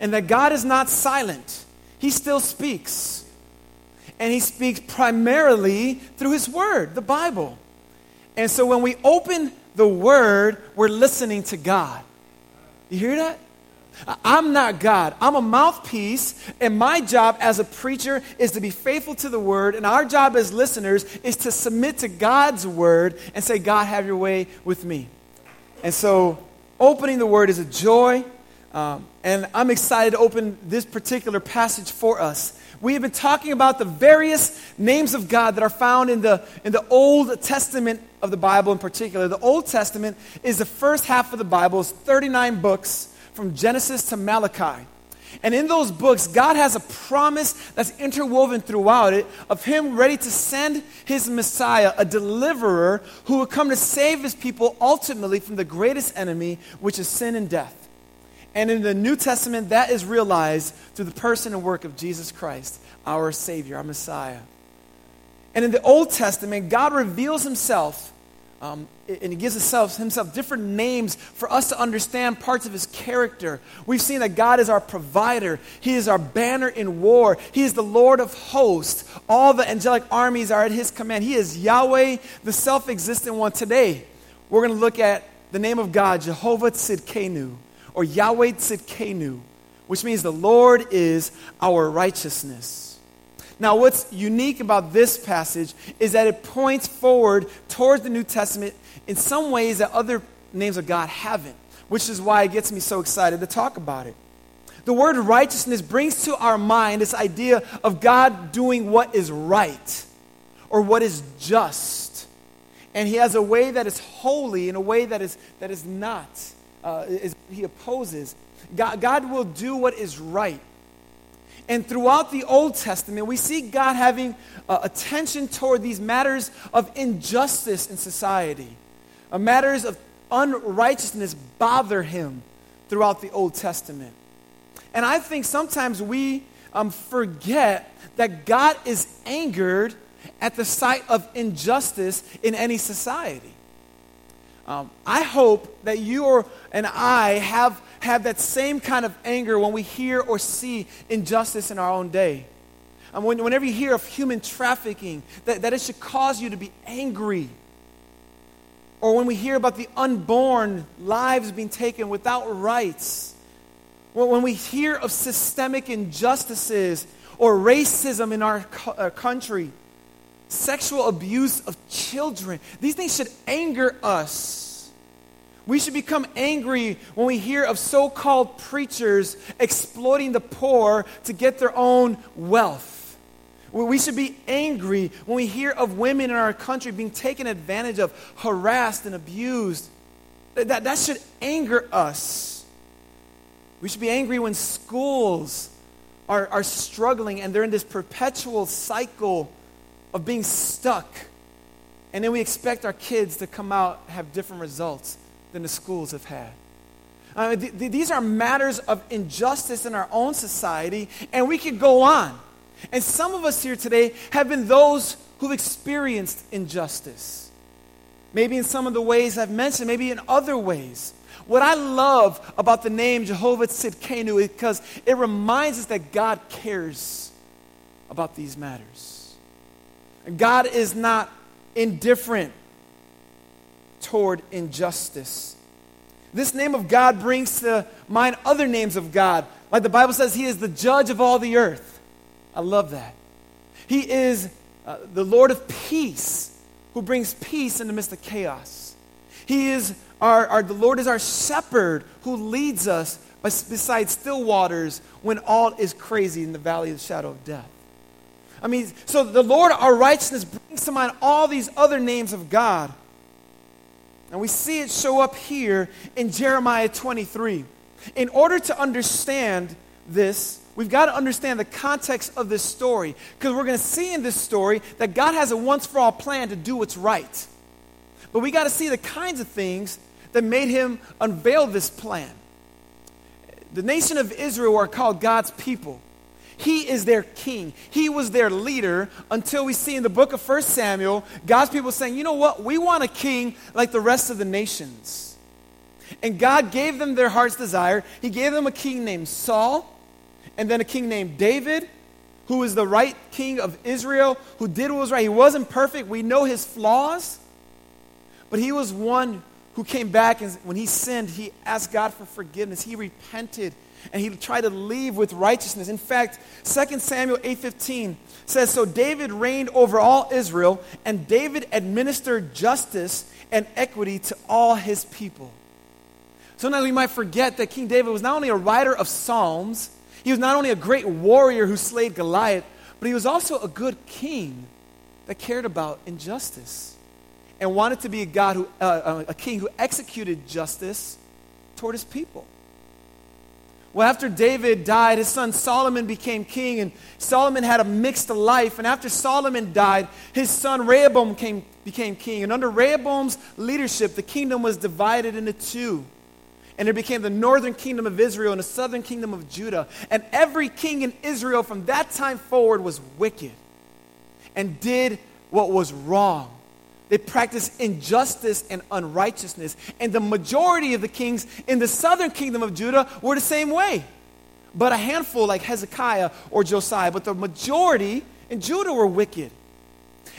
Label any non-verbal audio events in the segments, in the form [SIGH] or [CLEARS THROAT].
and that God is not silent. He still speaks. And He speaks primarily through His Word, the Bible. And so when we open the Word, we're listening to God. You hear that? I'm not God. I'm a mouthpiece, and my job as a preacher is to be faithful to the word, and our job as listeners is to submit to God's word and say, God, have your way with me. And so, opening the word is a joy, um, and I'm excited to open this particular passage for us. We have been talking about the various names of God that are found in the, in the Old Testament of the Bible in particular. The Old Testament is the first half of the Bible, it's 39 books from Genesis to Malachi. And in those books, God has a promise that's interwoven throughout it of Him ready to send His Messiah, a deliverer who will come to save His people ultimately from the greatest enemy, which is sin and death. And in the New Testament, that is realized through the person and work of Jesus Christ, our Savior, our Messiah. And in the Old Testament, God reveals Himself um, and he gives himself, himself different names for us to understand parts of his character. We've seen that God is our provider. He is our banner in war. He is the Lord of hosts. All the angelic armies are at his command. He is Yahweh, the self existent one. Today, we're going to look at the name of God, Jehovah Tsidkenu, or Yahweh Tsidkenu, which means the Lord is our righteousness. Now, what's unique about this passage is that it points forward towards the New Testament in some ways that other names of God haven't, which is why it gets me so excited to talk about it. The word righteousness brings to our mind this idea of God doing what is right or what is just. And he has a way that is holy and a way that is, that is not. Uh, is, he opposes. God, God will do what is right. And throughout the Old Testament, we see God having uh, attention toward these matters of injustice in society. Uh, matters of unrighteousness bother him throughout the Old Testament. And I think sometimes we um, forget that God is angered at the sight of injustice in any society. Um, I hope that you or, and I have, have that same kind of anger when we hear or see injustice in our own day. When, whenever you hear of human trafficking, that, that it should cause you to be angry. Or when we hear about the unborn lives being taken without rights. when we hear of systemic injustices or racism in our, co- our country sexual abuse of children. These things should anger us. We should become angry when we hear of so called preachers exploiting the poor to get their own wealth. We should be angry when we hear of women in our country being taken advantage of, harassed, and abused. That, that should anger us. We should be angry when schools are, are struggling and they're in this perpetual cycle of being stuck. And then we expect our kids to come out have different results than the schools have had. Uh, th- th- these are matters of injustice in our own society, and we could go on. And some of us here today have been those who've experienced injustice. Maybe in some of the ways I've mentioned, maybe in other ways. What I love about the name Jehovah Tsidkenu is because it reminds us that God cares about these matters. God is not indifferent toward injustice. This name of God brings to mind other names of God. Like the Bible says, He is the judge of all the earth. I love that. He is uh, the Lord of peace who brings peace in the midst of chaos. He is our, our, the Lord is our shepherd who leads us beside still waters when all is crazy in the valley of the shadow of death. I mean, so the Lord, our righteousness, brings to mind all these other names of God. And we see it show up here in Jeremiah 23. In order to understand this, we've got to understand the context of this story. Because we're going to see in this story that God has a once for all plan to do what's right. But we got to see the kinds of things that made him unveil this plan. The nation of Israel are called God's people. He is their king. He was their leader until we see in the book of 1 Samuel, God's people saying, you know what? We want a king like the rest of the nations. And God gave them their heart's desire. He gave them a king named Saul, and then a king named David, who was the right king of Israel, who did what was right. He wasn't perfect. We know his flaws, but he was one who came back and when he sinned, he asked God for forgiveness. He repented and he tried to leave with righteousness. In fact, 2 Samuel 8:15 says so David reigned over all Israel and David administered justice and equity to all his people. Sometimes we might forget that King David was not only a writer of psalms, he was not only a great warrior who slayed Goliath, but he was also a good king that cared about injustice and wanted to be a God who, uh, uh a king who executed justice toward his people. Well, after David died, his son Solomon became king, and Solomon had a mixed life. And after Solomon died, his son Rehoboam came, became king. And under Rehoboam's leadership, the kingdom was divided into two. And it became the northern kingdom of Israel and the southern kingdom of Judah. And every king in Israel from that time forward was wicked and did what was wrong. They practiced injustice and unrighteousness. And the majority of the kings in the southern kingdom of Judah were the same way. But a handful, like Hezekiah or Josiah, but the majority in Judah were wicked.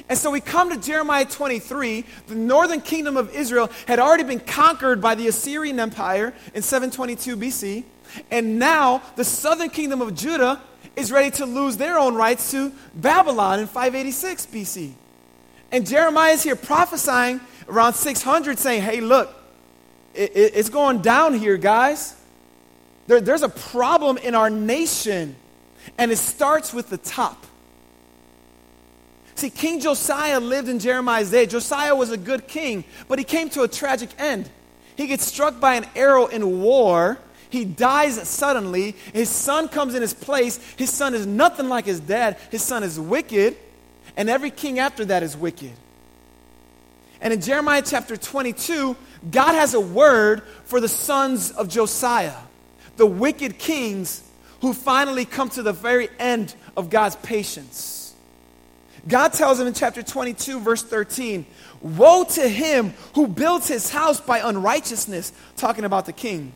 And so we come to Jeremiah 23. The northern kingdom of Israel had already been conquered by the Assyrian Empire in 722 BC. And now the southern kingdom of Judah is ready to lose their own rights to Babylon in 586 BC. And Jeremiah is here prophesying around 600, saying, Hey, look, it, it, it's going down here, guys. There, there's a problem in our nation, and it starts with the top. See, King Josiah lived in Jeremiah's day. Josiah was a good king, but he came to a tragic end. He gets struck by an arrow in war. He dies suddenly. His son comes in his place. His son is nothing like his dad. His son is wicked and every king after that is wicked. And in Jeremiah chapter 22, God has a word for the sons of Josiah, the wicked kings who finally come to the very end of God's patience. God tells him in chapter 22, verse 13, Woe to him who builds his house by unrighteousness, talking about the king,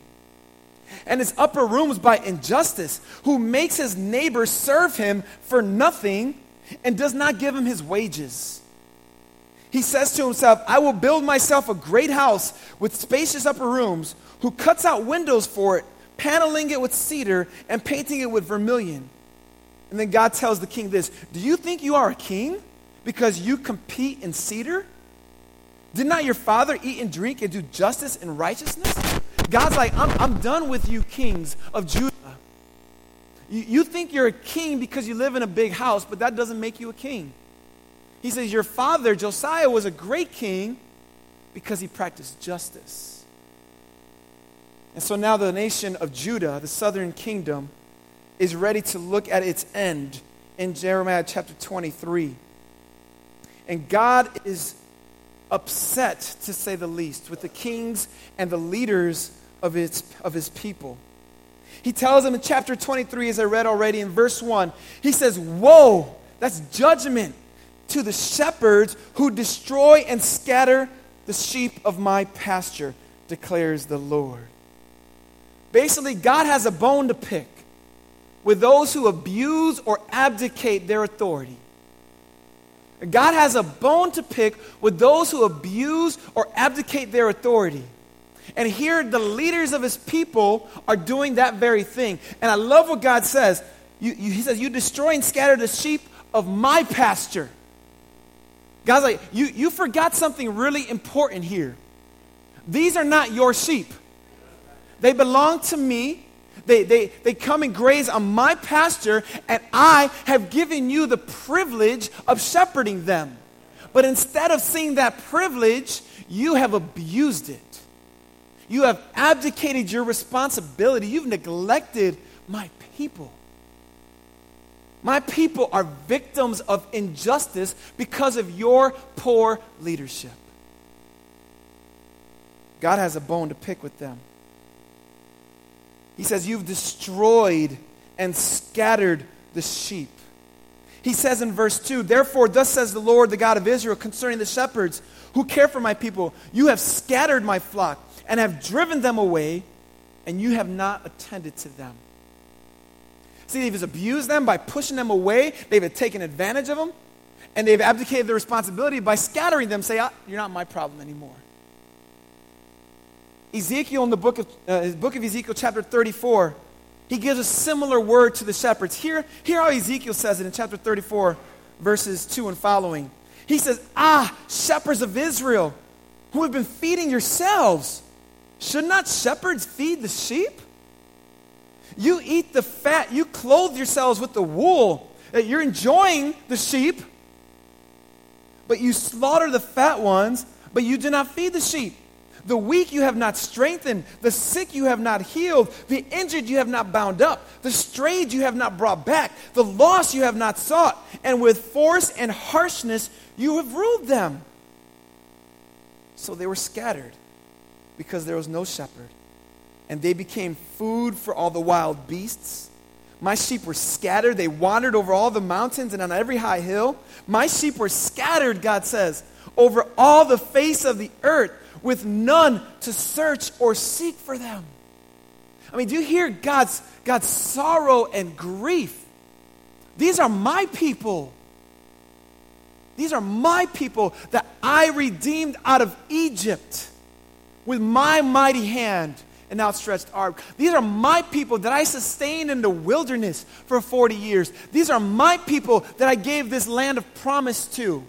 and his upper rooms by injustice, who makes his neighbor serve him for nothing and does not give him his wages. He says to himself, I will build myself a great house with spacious upper rooms, who cuts out windows for it, paneling it with cedar and painting it with vermilion. And then God tells the king this Do you think you are a king because you compete in cedar? Did not your father eat and drink and do justice and righteousness? God's like, I'm, I'm done with you, kings of Judah. You, think you're a king because you live in a big house, but that doesn't make you a king. He says, Your father, Josiah, was a great king because he practiced justice. And so now the nation of Judah, the southern kingdom, is ready to look at its end in Jeremiah chapter 23. And God is upset, to say the least, with the kings and the leaders of, its, of his people. He tells them in chapter 23, as I read already in verse 1, he says, Woe, that's judgment to the shepherds who destroy and scatter the sheep of my pasture, declares the Lord. Basically, God has a bone to pick with those who abuse or abdicate their authority. God has a bone to pick with those who abuse or abdicate their authority. And here, the leaders of his people are doing that very thing. And I love what God says. You, you, he says, You destroy and scatter the sheep of my pasture. God's like, you, you forgot something really important here. These are not your sheep, they belong to me. They, they, they come and graze on my pasture, and I have given you the privilege of shepherding them. But instead of seeing that privilege, you have abused it. You have abdicated your responsibility. You've neglected my people. My people are victims of injustice because of your poor leadership. God has a bone to pick with them. He says, You've destroyed and scattered the sheep. He says in verse 2 Therefore, thus says the Lord, the God of Israel, concerning the shepherds who care for my people, you have scattered my flock and have driven them away, and you have not attended to them. See, they've abused them by pushing them away, they've taken advantage of them, and they've abdicated their responsibility by scattering them, say, ah, You're not my problem anymore. Ezekiel, in the book of, uh, book of Ezekiel, chapter 34, he gives a similar word to the shepherds. Here, hear how Ezekiel says it in chapter 34, verses 2 and following. He says, Ah, shepherds of Israel, who have been feeding yourselves, should not shepherds feed the sheep? You eat the fat, you clothe yourselves with the wool. You're enjoying the sheep, but you slaughter the fat ones, but you do not feed the sheep. The weak you have not strengthened, the sick you have not healed, the injured you have not bound up, the strayed you have not brought back, the lost you have not sought, and with force and harshness you have ruled them. So they were scattered because there was no shepherd, and they became food for all the wild beasts. My sheep were scattered. They wandered over all the mountains and on every high hill. My sheep were scattered, God says, over all the face of the earth with none to search or seek for them. I mean, do you hear God's, God's sorrow and grief? These are my people. These are my people that I redeemed out of Egypt with my mighty hand and outstretched arm. These are my people that I sustained in the wilderness for 40 years. These are my people that I gave this land of promise to.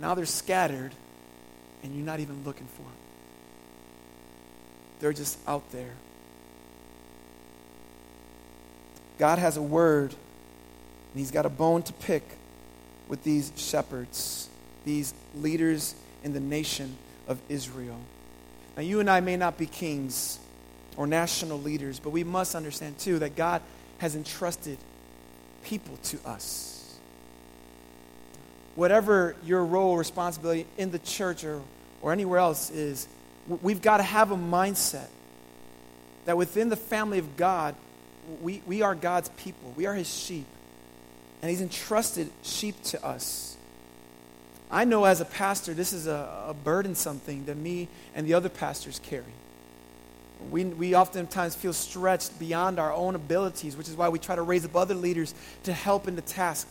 now they're scattered and you're not even looking for them. They're just out there. God has a word, and He's got a bone to pick with these shepherds, these leaders in the nation of Israel. Now, you and I may not be kings or national leaders, but we must understand too that God has entrusted people to us whatever your role or responsibility in the church or, or anywhere else is, we've got to have a mindset that within the family of God, we, we are God's people. We are his sheep. And he's entrusted sheep to us. I know as a pastor, this is a, a burdensome thing that me and the other pastors carry. We, we oftentimes feel stretched beyond our own abilities, which is why we try to raise up other leaders to help in the task.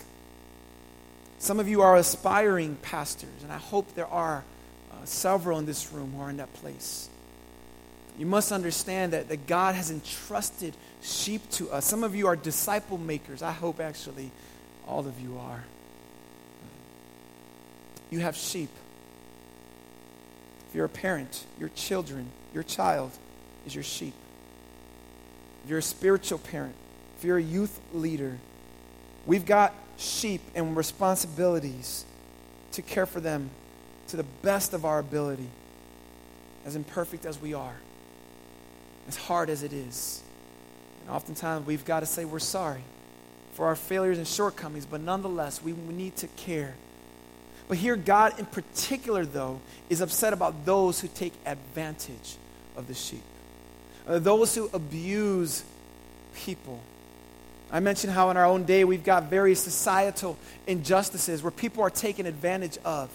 Some of you are aspiring pastors, and I hope there are uh, several in this room who are in that place. You must understand that, that God has entrusted sheep to us. Some of you are disciple makers. I hope actually all of you are. You have sheep. If you're a parent, your children, your child is your sheep. If you're a spiritual parent, if you're a youth leader, we've got sheep and responsibilities to care for them to the best of our ability, as imperfect as we are, as hard as it is. And oftentimes we've got to say we're sorry for our failures and shortcomings, but nonetheless, we, we need to care. But here, God in particular, though, is upset about those who take advantage of the sheep, uh, those who abuse people I mentioned how in our own day we've got various societal injustices where people are taken advantage of.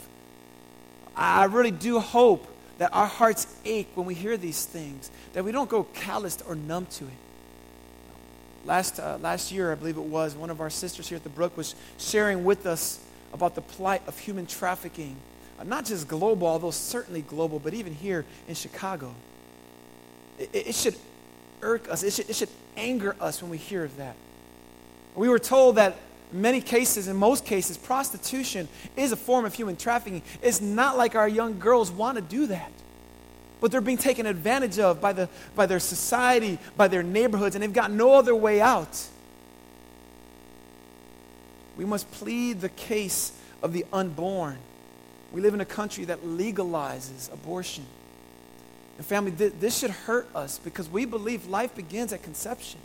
I really do hope that our hearts ache when we hear these things, that we don't go calloused or numb to it. Last, uh, last year, I believe it was, one of our sisters here at the Brook was sharing with us about the plight of human trafficking, uh, not just global, although certainly global, but even here in Chicago. It, it should irk us, it should, it should anger us when we hear of that. We were told that many cases, in most cases, prostitution is a form of human trafficking. It's not like our young girls want to do that. But they're being taken advantage of by, the, by their society, by their neighborhoods, and they've got no other way out. We must plead the case of the unborn. We live in a country that legalizes abortion. And family, th- this should hurt us because we believe life begins at conception.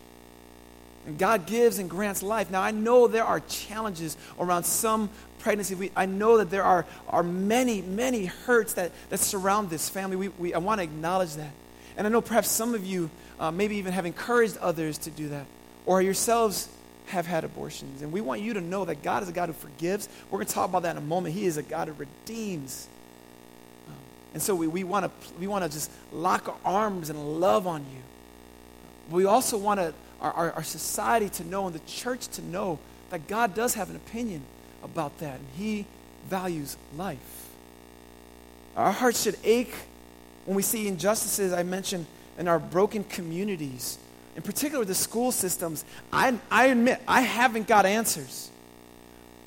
And God gives and grants life. Now, I know there are challenges around some pregnancy. I know that there are, are many, many hurts that, that surround this family. We, we, I want to acknowledge that. And I know perhaps some of you uh, maybe even have encouraged others to do that, or yourselves have had abortions. And we want you to know that God is a God who forgives. We're going to talk about that in a moment. He is a God who redeems. Um, And so we, we want to we wanna just lock our arms and love on you. We also want our, our, our society to know and the church to know that God does have an opinion about that, and He values life. Our hearts should ache when we see injustices I mentioned in our broken communities, in particular the school systems. I, I admit, I haven't got answers,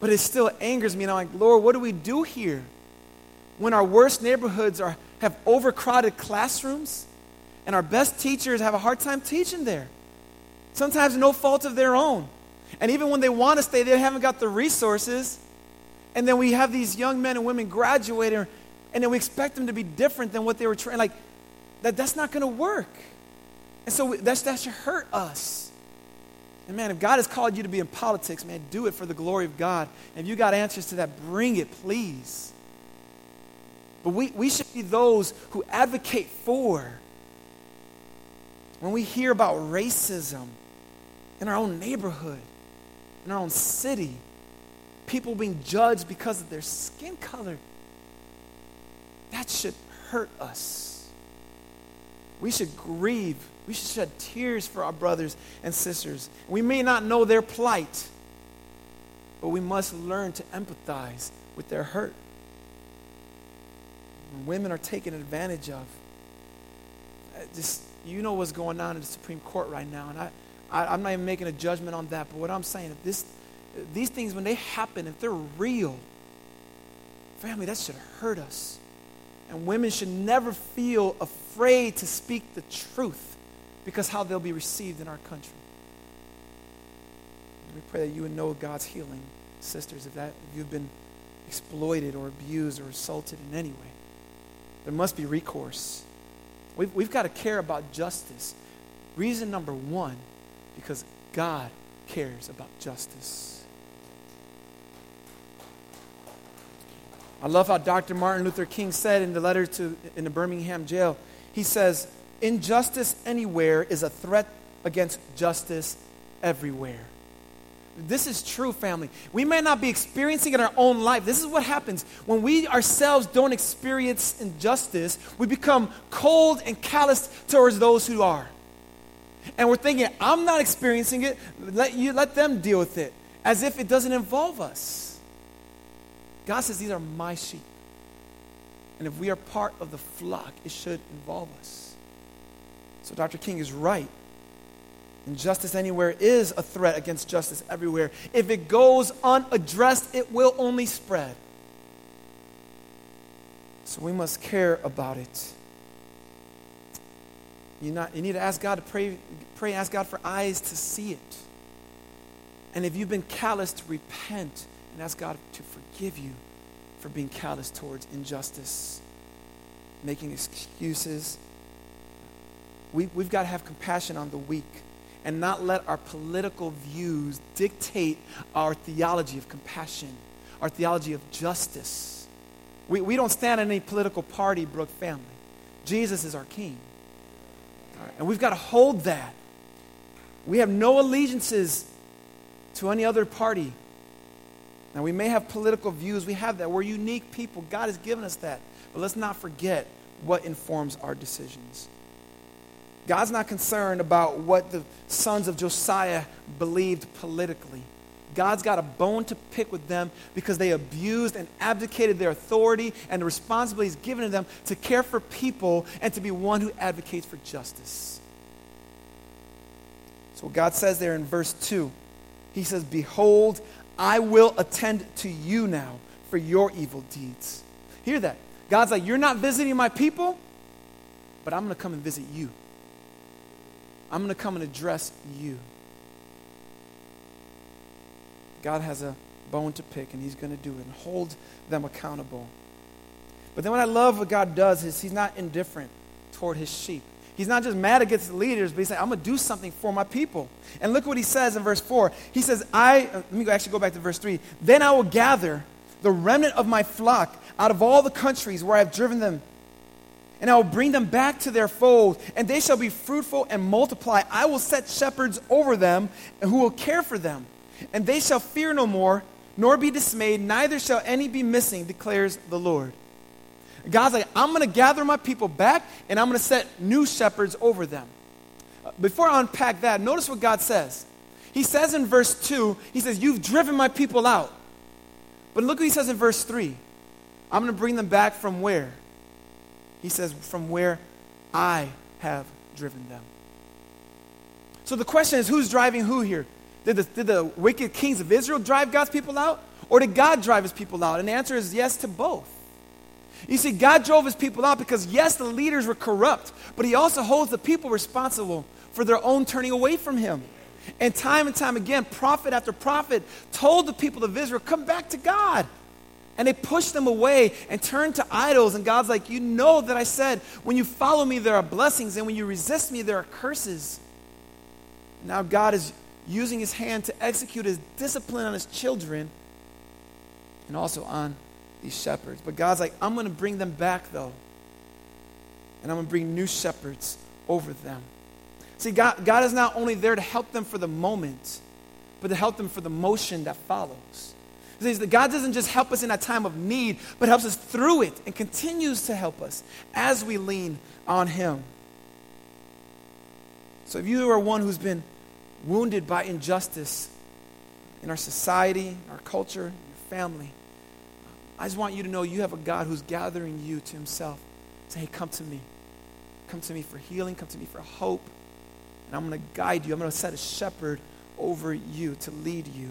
but it still angers me. And I'm like, Lord, what do we do here? When our worst neighborhoods are, have overcrowded classrooms and our best teachers have a hard time teaching there. Sometimes no fault of their own. And even when they want to stay, they haven't got the resources. And then we have these young men and women graduating, and then we expect them to be different than what they were trained. Like, that, that's not going to work. And so that's, that should hurt us. And man, if God has called you to be in politics, man, do it for the glory of God. And if you got answers to that, bring it, please. But we, we should be those who advocate for. When we hear about racism in our own neighborhood, in our own city, people being judged because of their skin color, that should hurt us. We should grieve. We should shed tears for our brothers and sisters. We may not know their plight, but we must learn to empathize with their hurt. When women are taken advantage of. Just, you know what's going on in the Supreme Court right now, and I, I, am not even making a judgment on that, but what I'm saying, if this, these things, when they happen, if they're real, family, that should hurt us. And women should never feel afraid to speak the truth because how they'll be received in our country. We pray that you would know God's healing, sisters, if, that, if you've been exploited or abused or assaulted in any way. There must be recourse. We've, we've got to care about justice. Reason number one because God cares about justice. I love how Dr. Martin Luther King said in the letter to in the Birmingham jail. He says, "Injustice anywhere is a threat against justice everywhere." This is true, family. We may not be experiencing it in our own life. This is what happens when we ourselves don't experience injustice. We become cold and callous towards those who are. And we're thinking, I'm not experiencing it. Let, you, let them deal with it, as if it doesn't involve us. God says, These are my sheep. And if we are part of the flock, it should involve us. So Dr. King is right. Injustice anywhere is a threat against justice everywhere. If it goes unaddressed, it will only spread. So we must care about it. You, not, you need to ask God to pray, pray, ask God for eyes to see it. And if you've been callous, to repent and ask God to forgive you for being callous towards injustice, making excuses. We, we've got to have compassion on the weak and not let our political views dictate our theology of compassion, our theology of justice. We, we don't stand in any political party, Brook family. Jesus is our king. And we've got to hold that. We have no allegiances to any other party. Now, we may have political views, we have that. We're unique people. God has given us that. But let's not forget what informs our decisions. God's not concerned about what the sons of Josiah believed politically. God's got a bone to pick with them because they abused and abdicated their authority and the responsibilities given to them to care for people and to be one who advocates for justice. So, God says there in verse 2, He says, Behold, I will attend to you now for your evil deeds. Hear that. God's like, You're not visiting my people, but I'm going to come and visit you. I'm going to come and address you. God has a bone to pick, and He's going to do it and hold them accountable. But then what I love what God does is He's not indifferent toward His sheep. He's not just mad against the leaders, but He's saying, I'm going to do something for my people. And look what He says in verse 4. He says, I, uh, let me actually go back to verse 3. Then I will gather the remnant of my flock out of all the countries where I have driven them and I will bring them back to their fold, and they shall be fruitful and multiply. I will set shepherds over them who will care for them and they shall fear no more, nor be dismayed, neither shall any be missing, declares the Lord. God's like, I'm going to gather my people back and I'm going to set new shepherds over them. Before I unpack that, notice what God says. He says in verse 2, He says, You've driven my people out. But look what He says in verse 3 I'm going to bring them back from where? He says, From where I have driven them. So the question is who's driving who here? Did the, did the wicked kings of Israel drive God's people out? Or did God drive his people out? And the answer is yes to both. You see, God drove his people out because, yes, the leaders were corrupt, but he also holds the people responsible for their own turning away from him. And time and time again, prophet after prophet told the people of Israel, come back to God. And they pushed them away and turned to idols. And God's like, You know that I said, when you follow me, there are blessings, and when you resist me, there are curses. Now God is using his hand to execute his discipline on his children and also on these shepherds. But God's like, I'm going to bring them back, though. And I'm going to bring new shepherds over them. See, God, God is not only there to help them for the moment, but to help them for the motion that follows. God doesn't just help us in that time of need, but helps us through it and continues to help us as we lean on Him. So if you are one who's been wounded by injustice in our society, our culture, your family, I just want you to know you have a God who's gathering you to himself. Say, hey, come to me. Come to me for healing. Come to me for hope. And I'm going to guide you. I'm going to set a shepherd over you to lead you.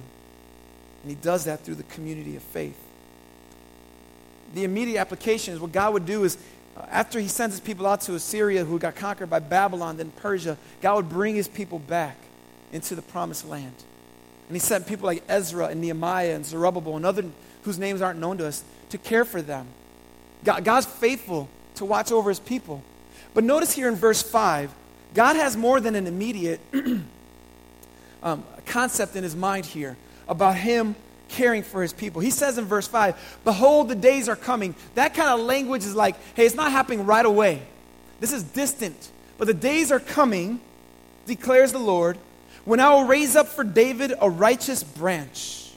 And he does that through the community of faith. The immediate application is what God would do is uh, after he sends his people out to Assyria, who got conquered by Babylon, then Persia, God would bring his people back into the promised land. And he sent people like Ezra and Nehemiah and Zerubbabel and other whose names aren't known to us to care for them. God, God's faithful to watch over his people. But notice here in verse 5, God has more than an immediate [CLEARS THROAT] um, concept in his mind here about him caring for his people. He says in verse 5, Behold, the days are coming. That kind of language is like, hey, it's not happening right away. This is distant. But the days are coming, declares the Lord, when I will raise up for David a righteous branch,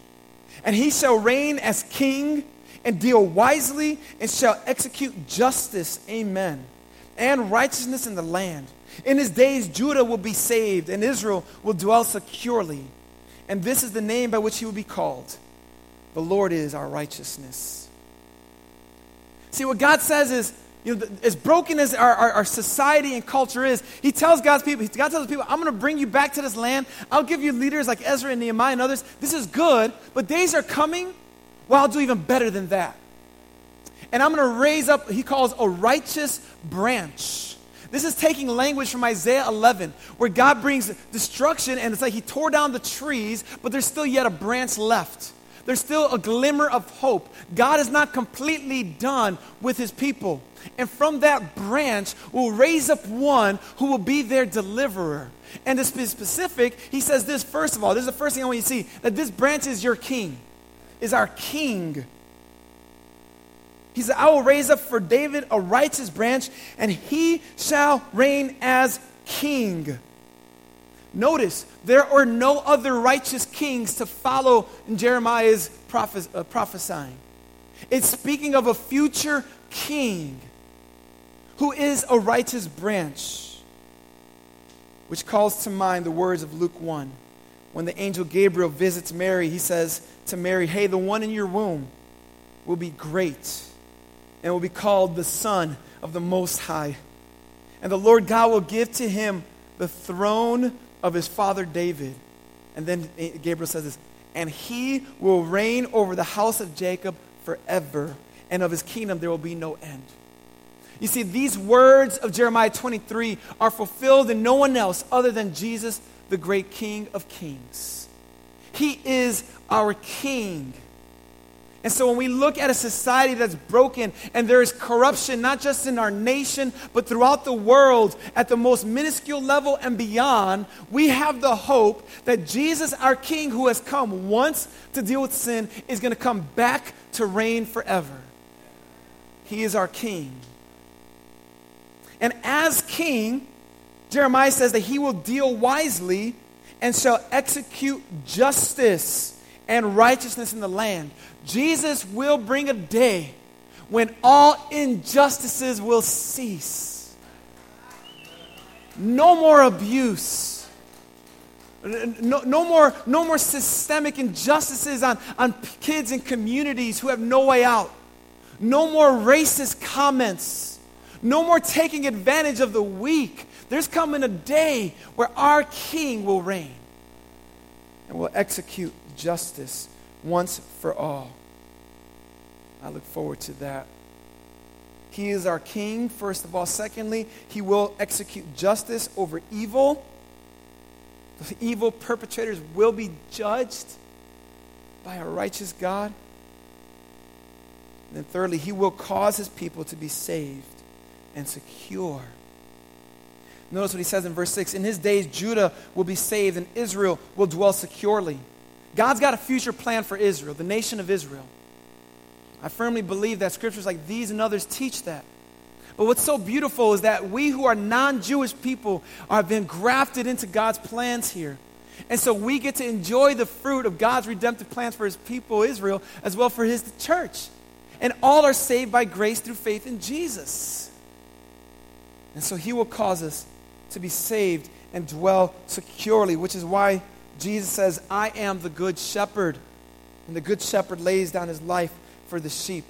and he shall reign as king and deal wisely and shall execute justice. Amen. And righteousness in the land. In his days, Judah will be saved, and Israel will dwell securely. And this is the name by which he will be called The Lord is our righteousness. See, what God says is, you know, as broken as our, our, our, society and culture is, he tells God's people, God tells people, I'm going to bring you back to this land. I'll give you leaders like Ezra and Nehemiah and others. This is good, but days are coming where I'll do even better than that. And I'm going to raise up, he calls a righteous branch. This is taking language from Isaiah 11, where God brings destruction, and it's like he tore down the trees, but there's still yet a branch left. There's still a glimmer of hope. God is not completely done with his people. And from that branch will raise up one who will be their deliverer. And to be specific, he says this first of all. This is the first thing I want you to see that this branch is your king, is our king. He said, I will raise up for David a righteous branch, and he shall reign as king. Notice, there are no other righteous kings to follow in Jeremiah's prophes- uh, prophesying. It's speaking of a future king who is a righteous branch, which calls to mind the words of Luke 1. When the angel Gabriel visits Mary, he says to Mary, Hey, the one in your womb will be great and will be called the Son of the Most High. And the Lord God will give to him the throne of his father David. And then Gabriel says this, and he will reign over the house of Jacob forever, and of his kingdom there will be no end. You see, these words of Jeremiah 23 are fulfilled in no one else other than Jesus, the great King of Kings. He is our King. And so when we look at a society that's broken and there is corruption, not just in our nation, but throughout the world at the most minuscule level and beyond, we have the hope that Jesus, our King, who has come once to deal with sin, is going to come back to reign forever. He is our King. And as King, Jeremiah says that he will deal wisely and shall execute justice and righteousness in the land. Jesus will bring a day when all injustices will cease. No more abuse. No, no, more, no more systemic injustices on, on kids and communities who have no way out. No more racist comments. No more taking advantage of the weak. There's coming a day where our king will reign and will execute justice once for all. I look forward to that. He is our king, first of all. Secondly, he will execute justice over evil. The evil perpetrators will be judged by a righteous God. And then, thirdly, he will cause his people to be saved and secure. Notice what he says in verse 6 In his days, Judah will be saved and Israel will dwell securely. God's got a future plan for Israel, the nation of Israel. I firmly believe that scriptures like these and others teach that. But what's so beautiful is that we who are non Jewish people are been grafted into God's plans here. And so we get to enjoy the fruit of God's redemptive plans for his people, Israel, as well for his church. And all are saved by grace through faith in Jesus. And so he will cause us to be saved and dwell securely, which is why Jesus says, I am the good shepherd. And the good shepherd lays down his life for the sheep.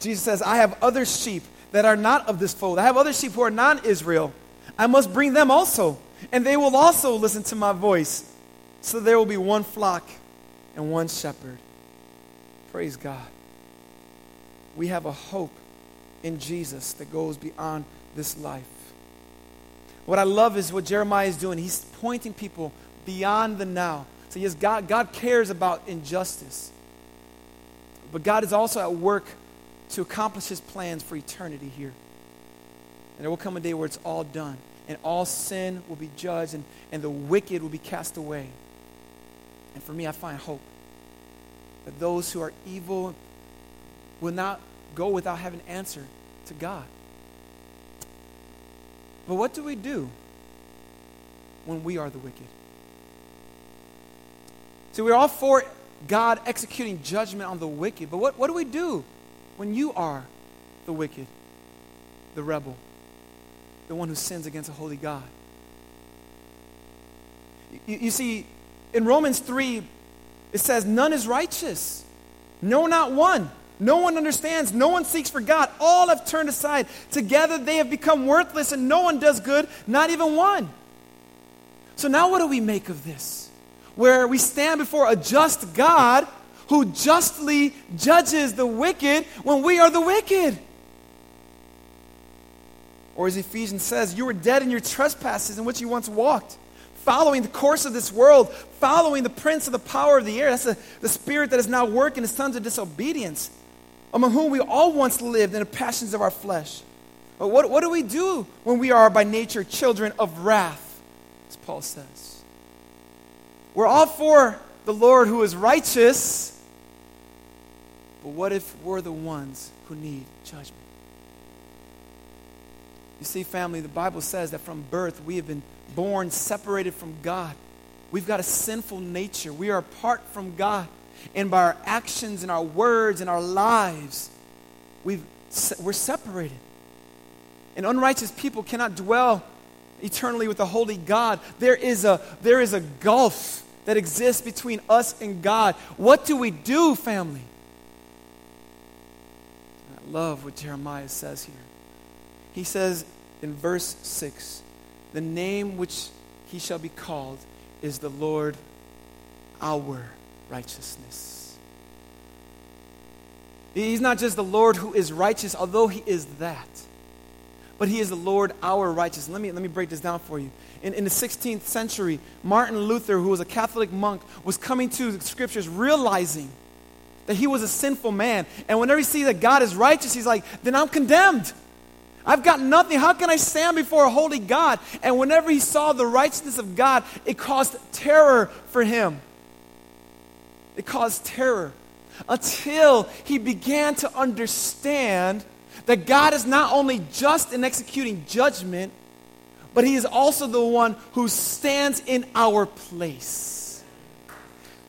Jesus says, I have other sheep that are not of this fold. I have other sheep who are non Israel. I must bring them also, and they will also listen to my voice. So there will be one flock and one shepherd. Praise God. We have a hope in Jesus that goes beyond this life. What I love is what Jeremiah is doing. He's pointing people beyond the now. So, yes, God, God cares about injustice. But God is also at work to accomplish his plans for eternity here. And there will come a day where it's all done, and all sin will be judged, and, and the wicked will be cast away. And for me, I find hope that those who are evil will not go without having an answer to God. But what do we do when we are the wicked? See, we're all for God executing judgment on the wicked, but what, what do we do when you are the wicked, the rebel, the one who sins against a holy God? You, you see, in Romans 3, it says, None is righteous. No, not one. No one understands. No one seeks for God. All have turned aside. Together they have become worthless, and no one does good, not even one. So now what do we make of this? Where we stand before a just God who justly judges the wicked when we are the wicked. Or as Ephesians says, you were dead in your trespasses in which you once walked following the course of this world, following the prince of the power of the air. That's the, the spirit that is now working the sons of disobedience among whom we all once lived in the passions of our flesh. But what, what do we do when we are by nature children of wrath, as Paul says? We're all for the Lord who is righteous, but what if we're the ones who need judgment? You see, family, the Bible says that from birth we have been born separated from God. We've got a sinful nature. We are apart from God and by our actions and our words and our lives, we've, we're separated. And unrighteous people cannot dwell eternally with the holy God. There is a, there is a gulf that exists between us and God. What do we do, family? I love what Jeremiah says here. He says in verse 6 the name which he shall be called is the Lord our righteousness. He's not just the Lord who is righteous, although he is that. But he is the Lord our righteous. Let me, let me break this down for you. In, in the 16th century, Martin Luther, who was a Catholic monk, was coming to the scriptures realizing that he was a sinful man. And whenever he sees that God is righteous, he's like, then I'm condemned. I've got nothing. How can I stand before a holy God? And whenever he saw the righteousness of God, it caused terror for him. It caused terror until he began to understand that God is not only just in executing judgment, but he is also the one who stands in our place.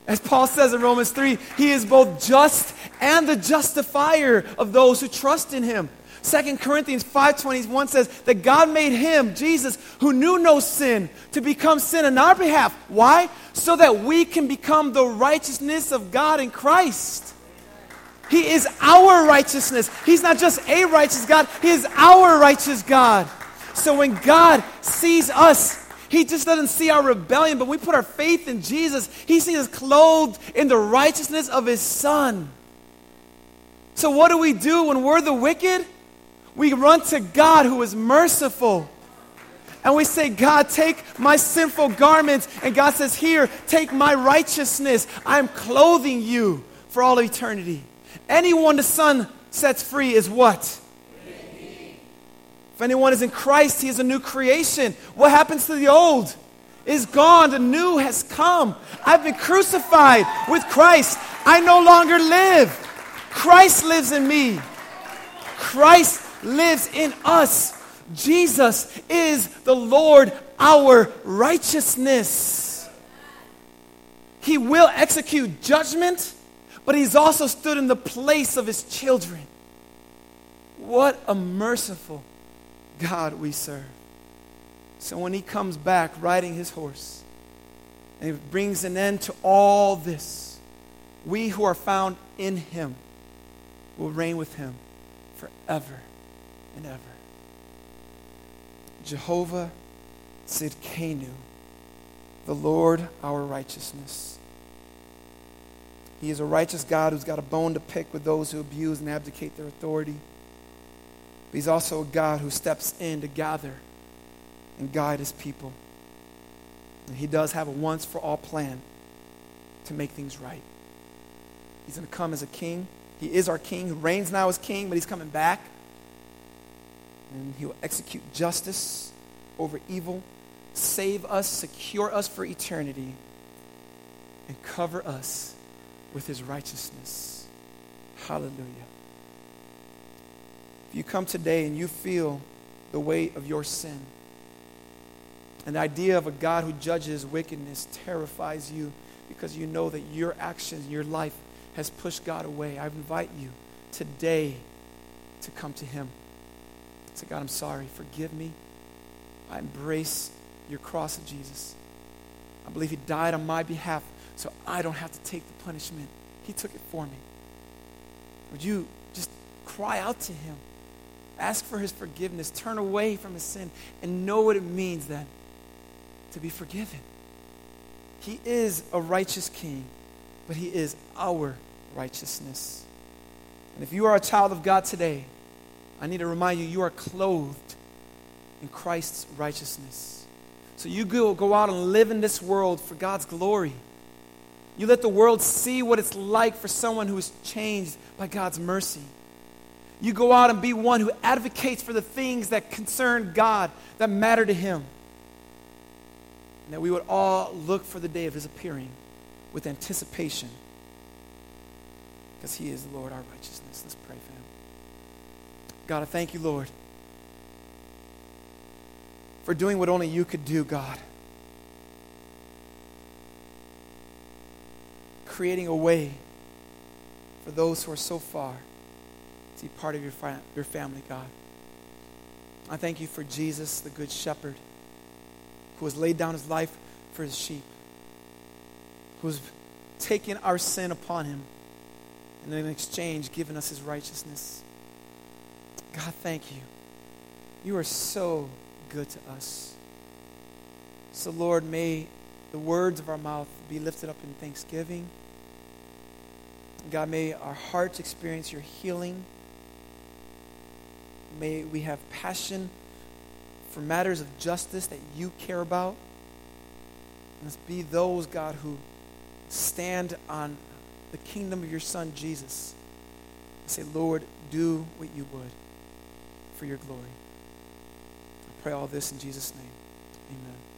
As Paul says in Romans 3, he is both just and the justifier of those who trust in him. 2 Corinthians 5:21 says that God made him, Jesus, who knew no sin, to become sin on our behalf. Why? So that we can become the righteousness of God in Christ. He is our righteousness. He's not just a righteous God, He is our righteous God. So when God sees us, He just doesn't see our rebellion, but we put our faith in Jesus. He sees us clothed in the righteousness of His Son. So what do we do when we're the wicked? We run to God who is merciful. And we say, God, take my sinful garments. And God says, Here, take my righteousness. I'm clothing you for all eternity. Anyone the Son sets free is what? If anyone is in Christ, he is a new creation. What happens to the old? Is gone. The new has come. I've been crucified with Christ. I no longer live. Christ lives in me. Christ lives in us. Jesus is the Lord, our righteousness. He will execute judgment, but He's also stood in the place of His children. What a merciful God we serve. So when He comes back riding His horse, and He brings an end to all this, we who are found in Him will reign with Him forever and ever. Jehovah Tsidkenu, the Lord our righteousness. He is a righteous God who's got a bone to pick with those who abuse and abdicate their authority. But he's also a God who steps in to gather and guide his people. And he does have a once for all plan to make things right. He's going to come as a king. He is our king, who reigns now as king, but he's coming back and he will execute justice over evil, save us, secure us for eternity, and cover us with his righteousness. Hallelujah. If you come today and you feel the weight of your sin, and the idea of a God who judges wickedness terrifies you because you know that your actions, your life has pushed God away, I invite you today to come to him. Say, God, I'm sorry. Forgive me. I embrace your cross of Jesus. I believe He died on my behalf so I don't have to take the punishment. He took it for me. Would you just cry out to Him? Ask for His forgiveness. Turn away from His sin and know what it means then to be forgiven. He is a righteous King, but He is our righteousness. And if you are a child of God today, I need to remind you, you are clothed in Christ's righteousness. So you go, go out and live in this world for God's glory. You let the world see what it's like for someone who is changed by God's mercy. You go out and be one who advocates for the things that concern God, that matter to Him. And that we would all look for the day of His appearing with anticipation because He is the Lord our righteousness. Let's pray for Him. God, I thank you, Lord, for doing what only you could do, God. Creating a way for those who are so far to be part of your, your family, God. I thank you for Jesus, the Good Shepherd, who has laid down his life for his sheep, who has taken our sin upon him, and in exchange given us his righteousness. God, thank you. You are so good to us. So, Lord, may the words of our mouth be lifted up in thanksgiving. God, may our hearts experience your healing. May we have passion for matters of justice that you care about. Let's be those, God, who stand on the kingdom of your Son, Jesus. And say, Lord, do what you would for your glory. I pray all this in Jesus' name. Amen.